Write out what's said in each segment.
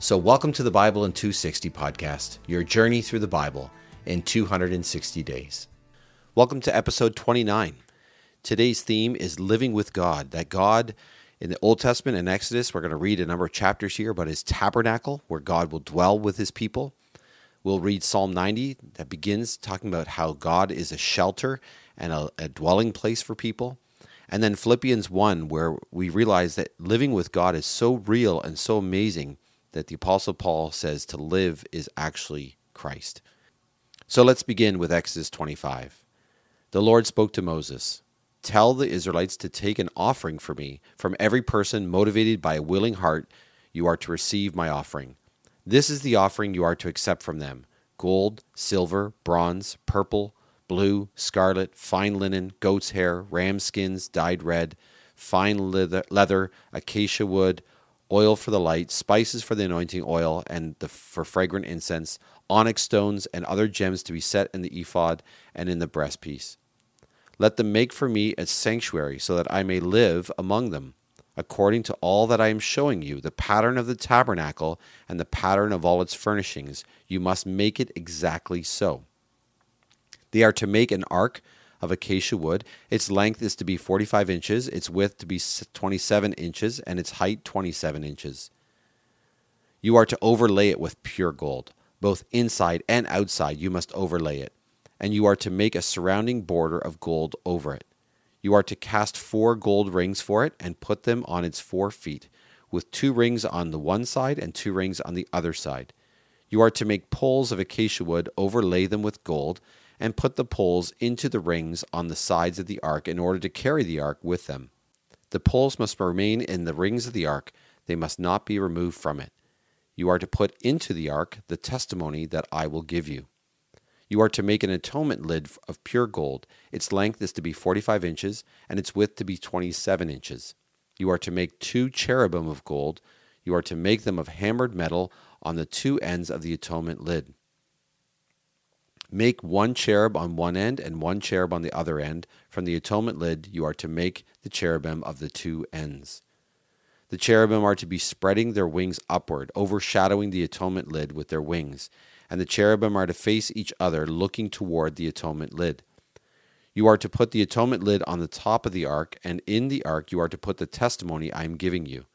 So, welcome to the Bible in 260 podcast, your journey through the Bible in 260 days. Welcome to episode 29. Today's theme is living with God. That God in the Old Testament and Exodus, we're going to read a number of chapters here about his tabernacle, where God will dwell with his people. We'll read Psalm 90 that begins talking about how God is a shelter and a, a dwelling place for people. And then Philippians 1, where we realize that living with God is so real and so amazing that the Apostle Paul says to live is actually Christ. So let's begin with Exodus 25. The Lord spoke to Moses Tell the Israelites to take an offering for me. From every person motivated by a willing heart, you are to receive my offering. This is the offering you are to accept from them gold, silver, bronze, purple, blue, scarlet, fine linen, goat's hair, ram skins dyed red, fine leather, leather acacia wood, oil for the light, spices for the anointing oil, and the, for fragrant incense, onyx stones, and other gems to be set in the ephod and in the breastpiece. Let them make for me a sanctuary, so that I may live among them, according to all that I am showing you, the pattern of the tabernacle and the pattern of all its furnishings. You must make it exactly so. They are to make an ark of acacia wood. Its length is to be 45 inches, its width to be 27 inches, and its height 27 inches. You are to overlay it with pure gold. Both inside and outside you must overlay it, and you are to make a surrounding border of gold over it. You are to cast four gold rings for it and put them on its four feet, with two rings on the one side and two rings on the other side. You are to make poles of acacia wood, overlay them with gold, and put the poles into the rings on the sides of the ark in order to carry the ark with them. The poles must remain in the rings of the ark, they must not be removed from it. You are to put into the ark the testimony that I will give you. You are to make an atonement lid of pure gold. Its length is to be 45 inches, and its width to be 27 inches. You are to make two cherubim of gold. You are to make them of hammered metal on the two ends of the atonement lid. Make one cherub on one end and one cherub on the other end. From the atonement lid, you are to make the cherubim of the two ends. The cherubim are to be spreading their wings upward, overshadowing the atonement lid with their wings, and the cherubim are to face each other, looking toward the atonement lid. You are to put the atonement lid on the top of the ark, and in the ark you are to put the testimony I am giving you.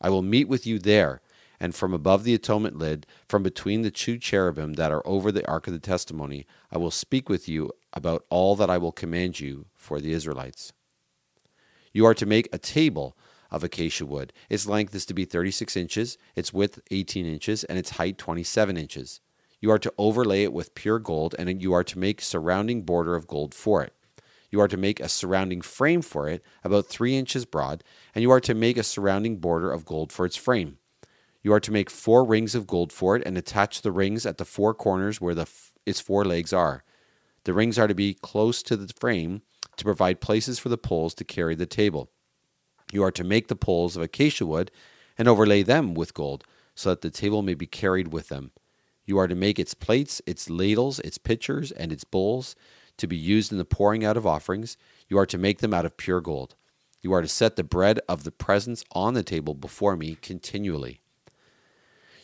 I will meet with you there and from above the atonement lid, from between the two cherubim that are over the ark of the testimony, I will speak with you about all that I will command you for the Israelites. You are to make a table of acacia wood. Its length is to be 36 inches, its width 18 inches, and its height 27 inches. You are to overlay it with pure gold, and you are to make surrounding border of gold for it. You are to make a surrounding frame for it, about three inches broad, and you are to make a surrounding border of gold for its frame. You are to make four rings of gold for it and attach the rings at the four corners where the f- its four legs are. The rings are to be close to the frame to provide places for the poles to carry the table. You are to make the poles of acacia wood and overlay them with gold, so that the table may be carried with them. You are to make its plates, its ladles, its pitchers, and its bowls to be used in the pouring out of offerings. You are to make them out of pure gold. You are to set the bread of the presence on the table before me continually.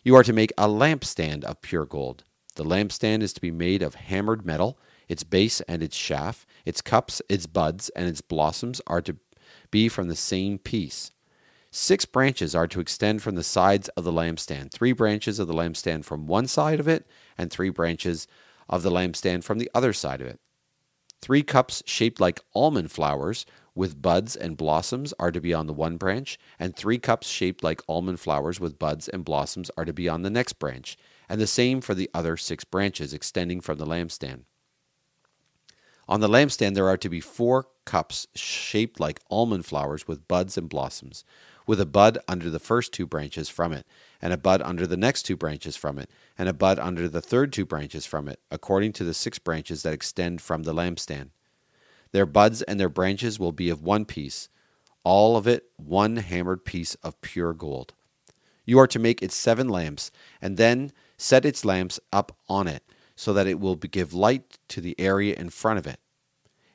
You are to make a lampstand of pure gold. The lampstand is to be made of hammered metal. Its base and its shaft, its cups, its buds, and its blossoms are to be from the same piece. Six branches are to extend from the sides of the lampstand, three branches of the lampstand from one side of it, and three branches of the lampstand from the other side of it. Three cups shaped like almond flowers with buds and blossoms are to be on the one branch, and three cups shaped like almond flowers with buds and blossoms are to be on the next branch, and the same for the other six branches extending from the lampstand. On the lampstand there are to be four cups shaped like almond flowers with buds and blossoms, with a bud under the first two branches from it, and a bud under the next two branches from it, and a bud under the third two branches from it, according to the six branches that extend from the lampstand. Their buds and their branches will be of one piece, all of it one hammered piece of pure gold. You are to make its seven lamps, and then set its lamps up on it, so that it will give light to the area in front of it.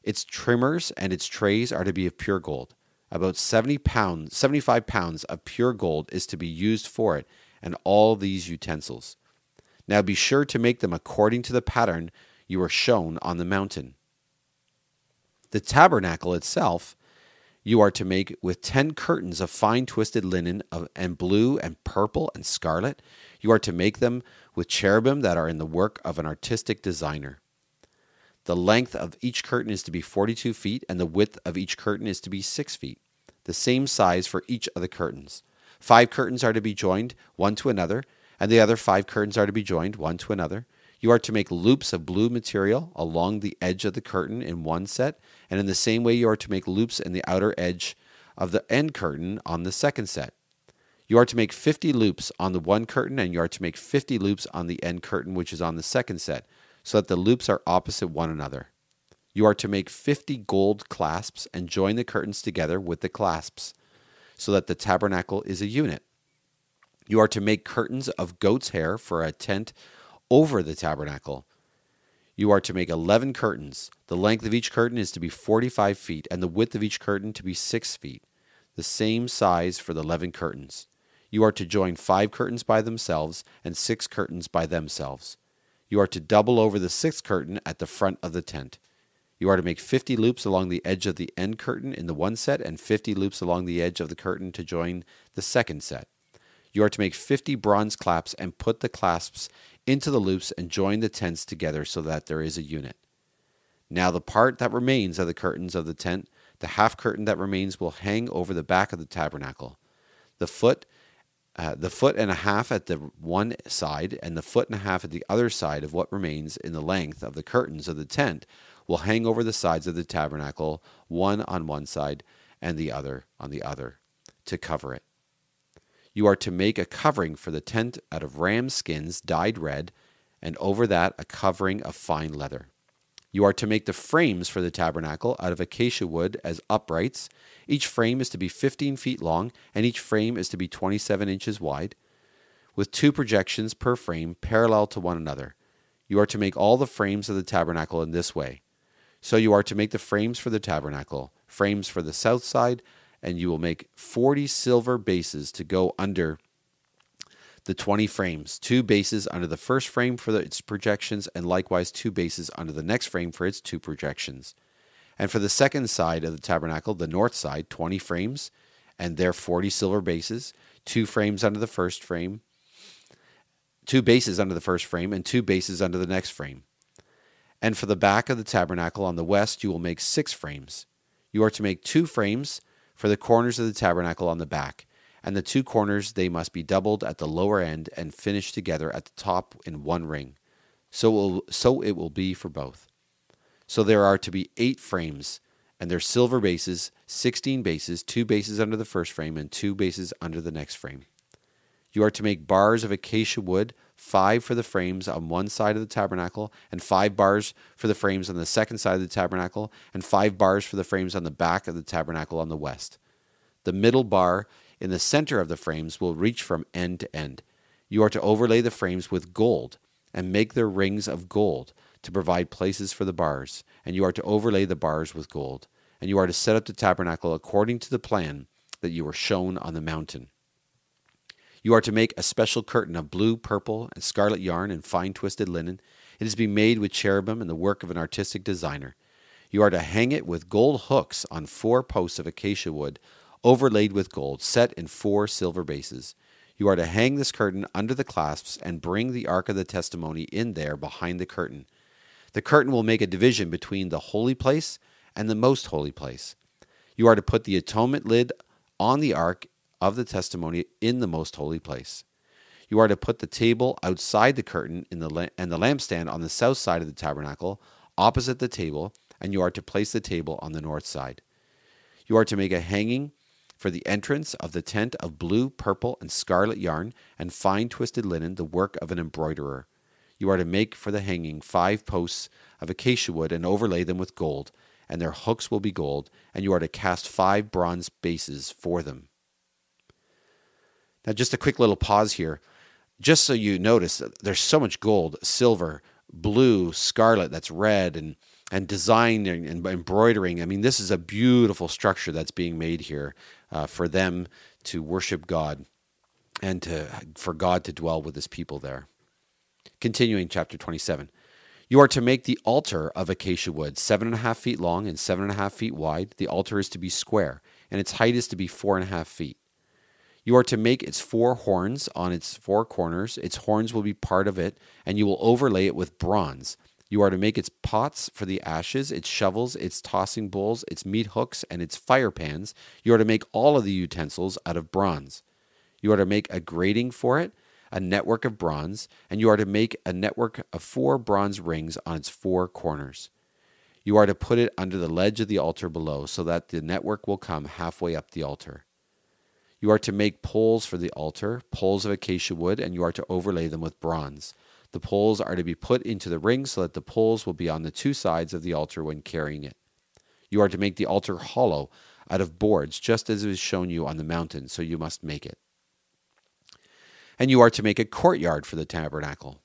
Its trimmers and its trays are to be of pure gold. About 70 pounds, 75 pounds of pure gold is to be used for it, and all these utensils. Now be sure to make them according to the pattern you were shown on the mountain. The tabernacle itself you are to make with ten curtains of fine twisted linen of, and blue and purple and scarlet. You are to make them with cherubim that are in the work of an artistic designer. The length of each curtain is to be 42 feet, and the width of each curtain is to be 6 feet, the same size for each of the curtains. Five curtains are to be joined one to another, and the other five curtains are to be joined one to another. You are to make loops of blue material along the edge of the curtain in one set, and in the same way you are to make loops in the outer edge of the end curtain on the second set. You are to make 50 loops on the one curtain, and you are to make 50 loops on the end curtain, which is on the second set, so that the loops are opposite one another. You are to make 50 gold clasps and join the curtains together with the clasps, so that the tabernacle is a unit. You are to make curtains of goat's hair for a tent over the tabernacle. You are to make 11 curtains. The length of each curtain is to be 45 feet, and the width of each curtain to be 6 feet, the same size for the 11 curtains. You are to join five curtains by themselves and six curtains by themselves. You are to double over the sixth curtain at the front of the tent. You are to make 50 loops along the edge of the end curtain in the one set, and 50 loops along the edge of the curtain to join the second set. You are to make 50 bronze claps and put the clasps into the loops and join the tents together so that there is a unit. Now, the part that remains of the curtains of the tent, the half curtain that remains, will hang over the back of the tabernacle. The foot, uh, the foot and a half at the one side, and the foot and a half at the other side of what remains in the length of the curtains of the tent will hang over the sides of the tabernacle, one on one side and the other on the other, to cover it. You are to make a covering for the tent out of ram skins dyed red, and over that a covering of fine leather. You are to make the frames for the tabernacle out of acacia wood as uprights. Each frame is to be 15 feet long, and each frame is to be 27 inches wide, with two projections per frame parallel to one another. You are to make all the frames of the tabernacle in this way. So you are to make the frames for the tabernacle, frames for the south side, and you will make 40 silver bases to go under the 20 frames, two bases under the first frame for its projections, and likewise two bases under the next frame for its two projections. And for the second side of the tabernacle, the north side, 20 frames, and their 40 silver bases, two frames under the first frame, two bases under the first frame, and two bases under the next frame. And for the back of the tabernacle on the west, you will make six frames. You are to make two frames for the corners of the tabernacle on the back, and the two corners they must be doubled at the lower end and finished together at the top in one ring. So it will, so it will be for both. So there are to be eight frames, and their silver bases, sixteen bases, two bases under the first frame, and two bases under the next frame. You are to make bars of acacia wood, five for the frames on one side of the tabernacle, and five bars for the frames on the second side of the tabernacle, and five bars for the frames on the back of the tabernacle on the west. The middle bar in the center of the frames will reach from end to end. You are to overlay the frames with gold and make their rings of gold to provide places for the bars, and you are to overlay the bars with gold. And you are to set up the tabernacle according to the plan that you were shown on the mountain. You are to make a special curtain of blue, purple, and scarlet yarn and fine twisted linen. It is to be made with cherubim and the work of an artistic designer. You are to hang it with gold hooks on four posts of acacia wood, overlaid with gold, set in four silver bases. You are to hang this curtain under the clasps and bring the ark of the testimony in there behind the curtain. The curtain will make a division between the holy place and the most holy place. You are to put the atonement lid on the ark of the testimony in the most holy place. You are to put the table outside the curtain in the and the lampstand on the south side of the tabernacle, opposite the table, and you are to place the table on the north side. You are to make a hanging for the entrance of the tent of blue, purple, and scarlet yarn, and fine twisted linen, the work of an embroiderer. You are to make for the hanging five posts of acacia wood and overlay them with gold, and their hooks will be gold, and you are to cast five bronze bases for them. Now, just a quick little pause here. Just so you notice, there's so much gold, silver, blue, scarlet, that's red, and and design and, embroidering. I mean, this is a beautiful structure that's being made here uh, for them to worship God and to for God to dwell with His people there. Continuing chapter 27. You are to make the altar of acacia wood, seven and a half feet long and seven and a half feet wide. The altar is to be square, and its height is to be four and a half feet. You are to make its four horns on its four corners. Its horns will be part of it, and you will overlay it with bronze. You are to make its pots for the ashes, its shovels, its tossing bowls, its meat hooks, and its fire pans. You are to make all of the utensils out of bronze. You are to make a grating for it, a network of bronze, and you are to make a network of four bronze rings on its four corners. You are to put it under the ledge of the altar below, so that the network will come halfway up the altar. You are to make poles for the altar, poles of acacia wood, and you are to overlay them with bronze. The poles are to be put into the ring so that the poles will be on the two sides of the altar when carrying it. You are to make the altar hollow out of boards, just as it was shown you on the mountain, so you must make it. And you are to make a courtyard for the tabernacle.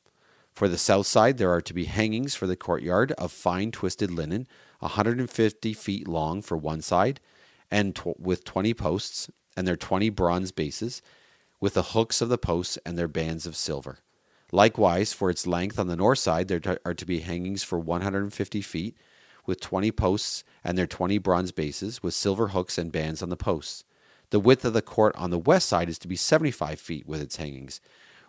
For the south side, there are to be hangings for the courtyard of fine twisted linen, a 150 feet long for one side, and tw- with 20 posts, and their 20 bronze bases, with the hooks of the posts and their bands of silver. Likewise, for its length on the north side, there are to be hangings for 150 feet, with 20 posts and their 20 bronze bases, with silver hooks and bands on the posts. The width of the court on the west side is to be 75 feet with its hangings,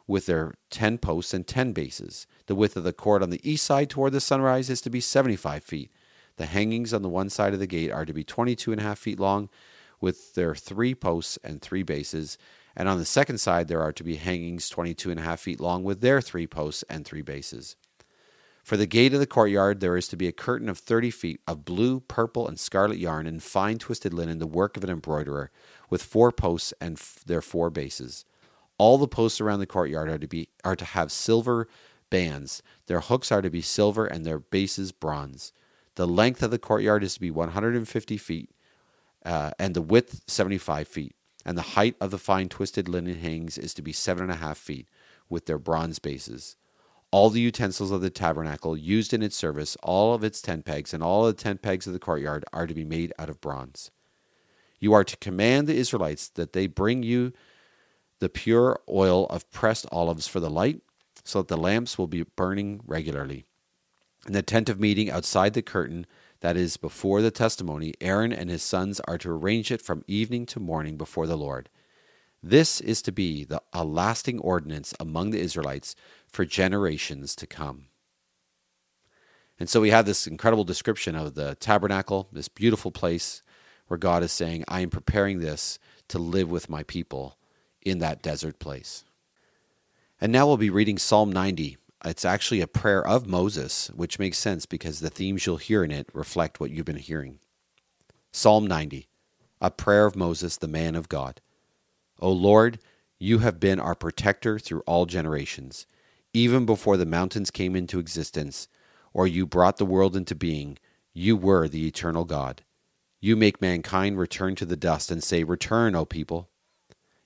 with their 10 posts and 10 bases. The width of the court on the east side toward the sunrise is to be 75 feet. The hangings on the one side of the gate are to be 22 and a half feet long, with their three posts and three bases, and on the second side, there are to be hangings 22 and a half feet long with their three posts and three bases. For the gate of the courtyard, there is to be a curtain of 30 feet of blue, purple, and scarlet yarn and fine twisted linen, the work of an embroiderer, with four posts and f- their four bases. All the posts around the courtyard are to be are to have silver bands. Their hooks are to be silver and their bases bronze. The length of the courtyard is to be 150 feet, uh, and the width 75 feet and the height of the fine twisted linen hangings is to be seven and a half feet, with their bronze bases. All the utensils of the tabernacle used in its service, all of its tent pegs, and all the tent pegs of the courtyard are to be made out of bronze. You are to command the Israelites that they bring you the pure oil of pressed olives for the light, so that the lamps will be burning regularly. In the tent of meeting outside the curtain, that is, before the testimony, Aaron and his sons are to arrange it from evening to morning before the Lord. This is to be the, a lasting ordinance among the Israelites for generations to come. And so we have this incredible description of the tabernacle, this beautiful place where God is saying, I am preparing this to live with my people in that desert place. And now we'll be reading Psalm 90, it's actually a prayer of Moses, which makes sense because the themes you'll hear in it reflect what you've been hearing. Psalm 90, a prayer of Moses, the man of God. O Lord, you have been our protector through all generations. Even before the mountains came into existence, or you brought the world into being, you were the eternal God. You make mankind return to the dust and say, Return, O people.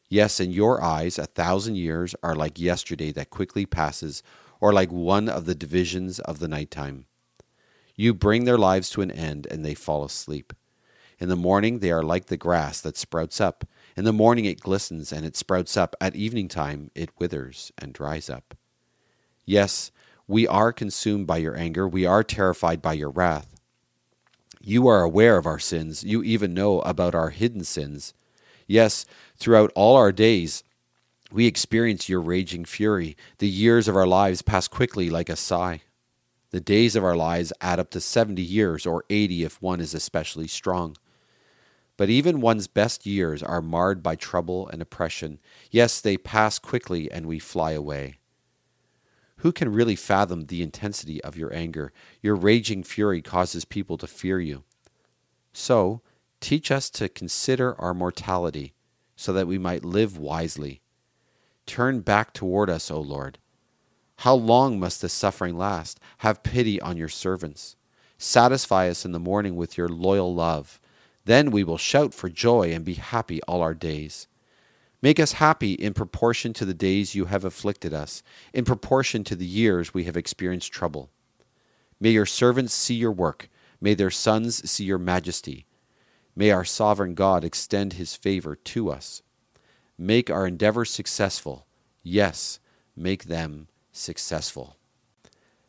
Yes, in your eyes, a thousand years are like yesterday that quickly passes, or like one of the divisions of the nighttime. You bring their lives to an end, and they fall asleep. In the morning they are like the grass that sprouts up. In the morning it glistens and it sprouts up. At evening time it withers and dries up. Yes, we are consumed by your anger. We are terrified by your wrath. You are aware of our sins. You even know about our hidden sins. Yes, throughout all our days, we experience your raging fury. The years of our lives pass quickly like a sigh. The days of our lives add up to 70 years, or 80 if one is especially strong. But even one's best years are marred by trouble and oppression. Yes, they pass quickly and we fly away. Who can really fathom the intensity of your anger? Your raging fury causes people to fear you. So, Teach us to consider our mortality, so that we might live wisely. Turn back toward us, O Lord. How long must this suffering last? Have pity on your servants. Satisfy us in the morning with your loyal love. Then we will shout for joy and be happy all our days. Make us happy in proportion to the days you have afflicted us, in proportion to the years we have experienced trouble. May your servants see your work. May their sons see your majesty. May our sovereign God extend his favor to us. Make our endeavors successful. Yes, make them successful.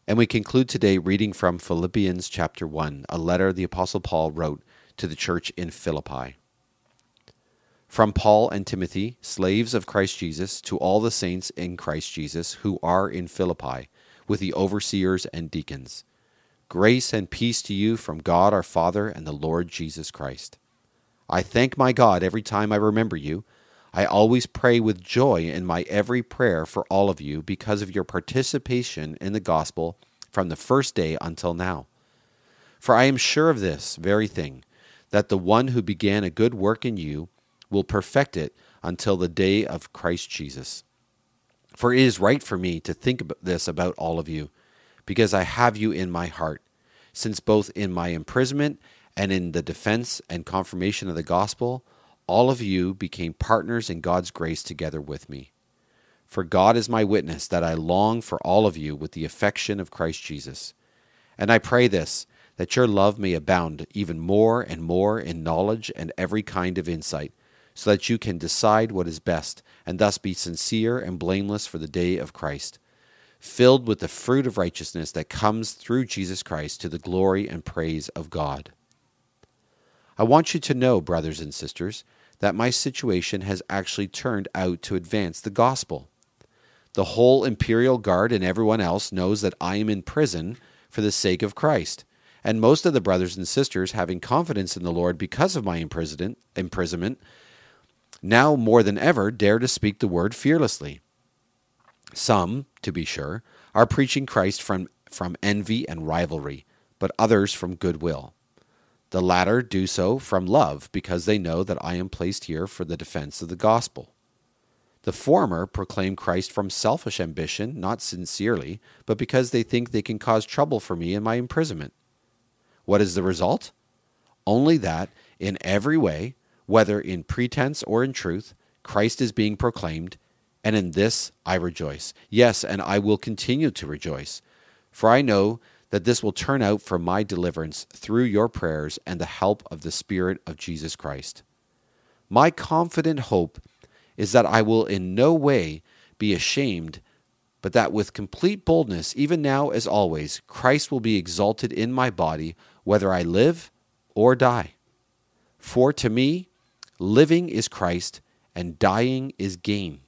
And we conclude today reading from Philippians chapter 1, a letter the Apostle Paul wrote to the church in Philippi. From Paul and Timothy, slaves of Christ Jesus, to all the saints in Christ Jesus who are in Philippi, with the overseers and deacons. Grace and peace to you from God our Father and the Lord Jesus Christ. I thank my God every time I remember you. I always pray with joy in my every prayer for all of you because of your participation in the gospel from the first day until now. For I am sure of this very thing, that the one who began a good work in you will perfect it until the day of Christ Jesus. For it is right for me to think this about all of you, because I have you in my heart, since both in my imprisonment and in the defense and confirmation of the gospel, all of you became partners in God's grace together with me. For God is my witness that I long for all of you with the affection of Christ Jesus. And I pray this, that your love may abound even more and more in knowledge and every kind of insight so that you can decide what is best, and thus be sincere and blameless for the day of Christ, filled with the fruit of righteousness that comes through Jesus Christ to the glory and praise of God. I want you to know, brothers and sisters, that my situation has actually turned out to advance the gospel. The whole imperial guard and everyone else knows that I am in prison for the sake of Christ. And most of the brothers and sisters, having confidence in the Lord because of my imprisonment, now more than ever dare to speak the word fearlessly. Some, to be sure, are preaching Christ from, from envy and rivalry, but others from goodwill. The latter do so from love, because they know that I am placed here for the defense of the gospel. The former proclaim Christ from selfish ambition, not sincerely, but because they think they can cause trouble for me in my imprisonment. What is the result? Only that, in every way, whether in pretense or in truth, Christ is being proclaimed, and in this I rejoice. Yes, and I will continue to rejoice, for I know that this will turn out for my deliverance through your prayers and the help of the Spirit of Jesus Christ. My confident hope is that I will in no way be ashamed, but that with complete boldness, even now as always, Christ will be exalted in my body, whether I live or die. For to me, living is Christ, and dying is gain.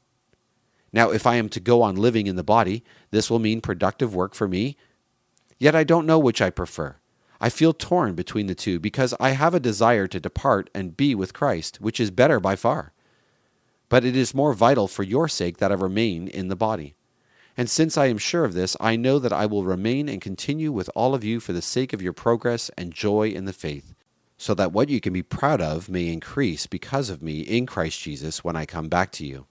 Now, if I am to go on living in the body, this will mean productive work for me. Yet I don't know which I prefer. I feel torn between the two because I have a desire to depart and be with Christ, which is better by far. But it is more vital for your sake that I remain in the body. And since I am sure of this, I know that I will remain and continue with all of you for the sake of your progress and joy in the faith, so that what you can be proud of may increase because of me in Christ Jesus when I come back to you.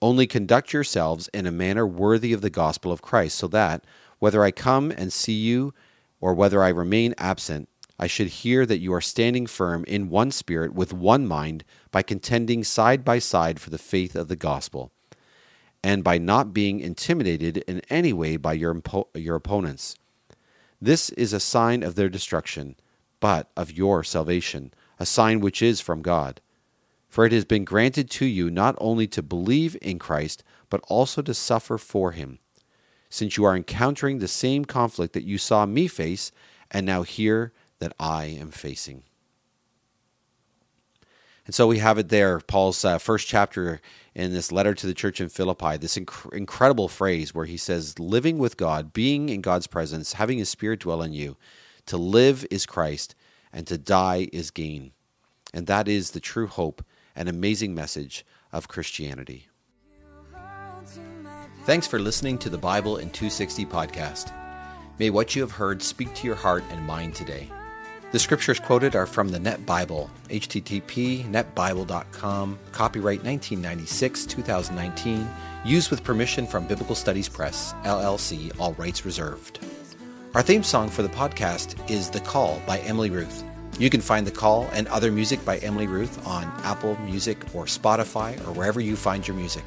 Only conduct yourselves in a manner worthy of the gospel of Christ, so that, whether I come and see you or whether I remain absent, I should hear that you are standing firm in one spirit with one mind by contending side by side for the faith of the gospel, and by not being intimidated in any way by your, impo- your opponents. This is a sign of their destruction but of your salvation, a sign which is from God. For it has been granted to you not only to believe in Christ, but also to suffer for him, since you are encountering the same conflict that you saw me face and now hear that I am facing. And so we have it there, Paul's uh, first chapter in this letter to the church in Philippi, this inc- incredible phrase where he says, living with God, being in God's presence, having his spirit dwell in you. To live is Christ, and to die is gain. And that is the true hope and amazing message of Christianity. Thanks for listening to the Bible in 260 podcast. May what you have heard speak to your heart and mind today. The scriptures quoted are from the Net Bible, http netbible.com, copyright 1996 2019, used with permission from Biblical Studies Press, LLC, all rights reserved. Our theme song for the podcast is The Call by Emily Ruth. You can find The Call and other music by Emily Ruth on Apple Music or Spotify or wherever you find your music.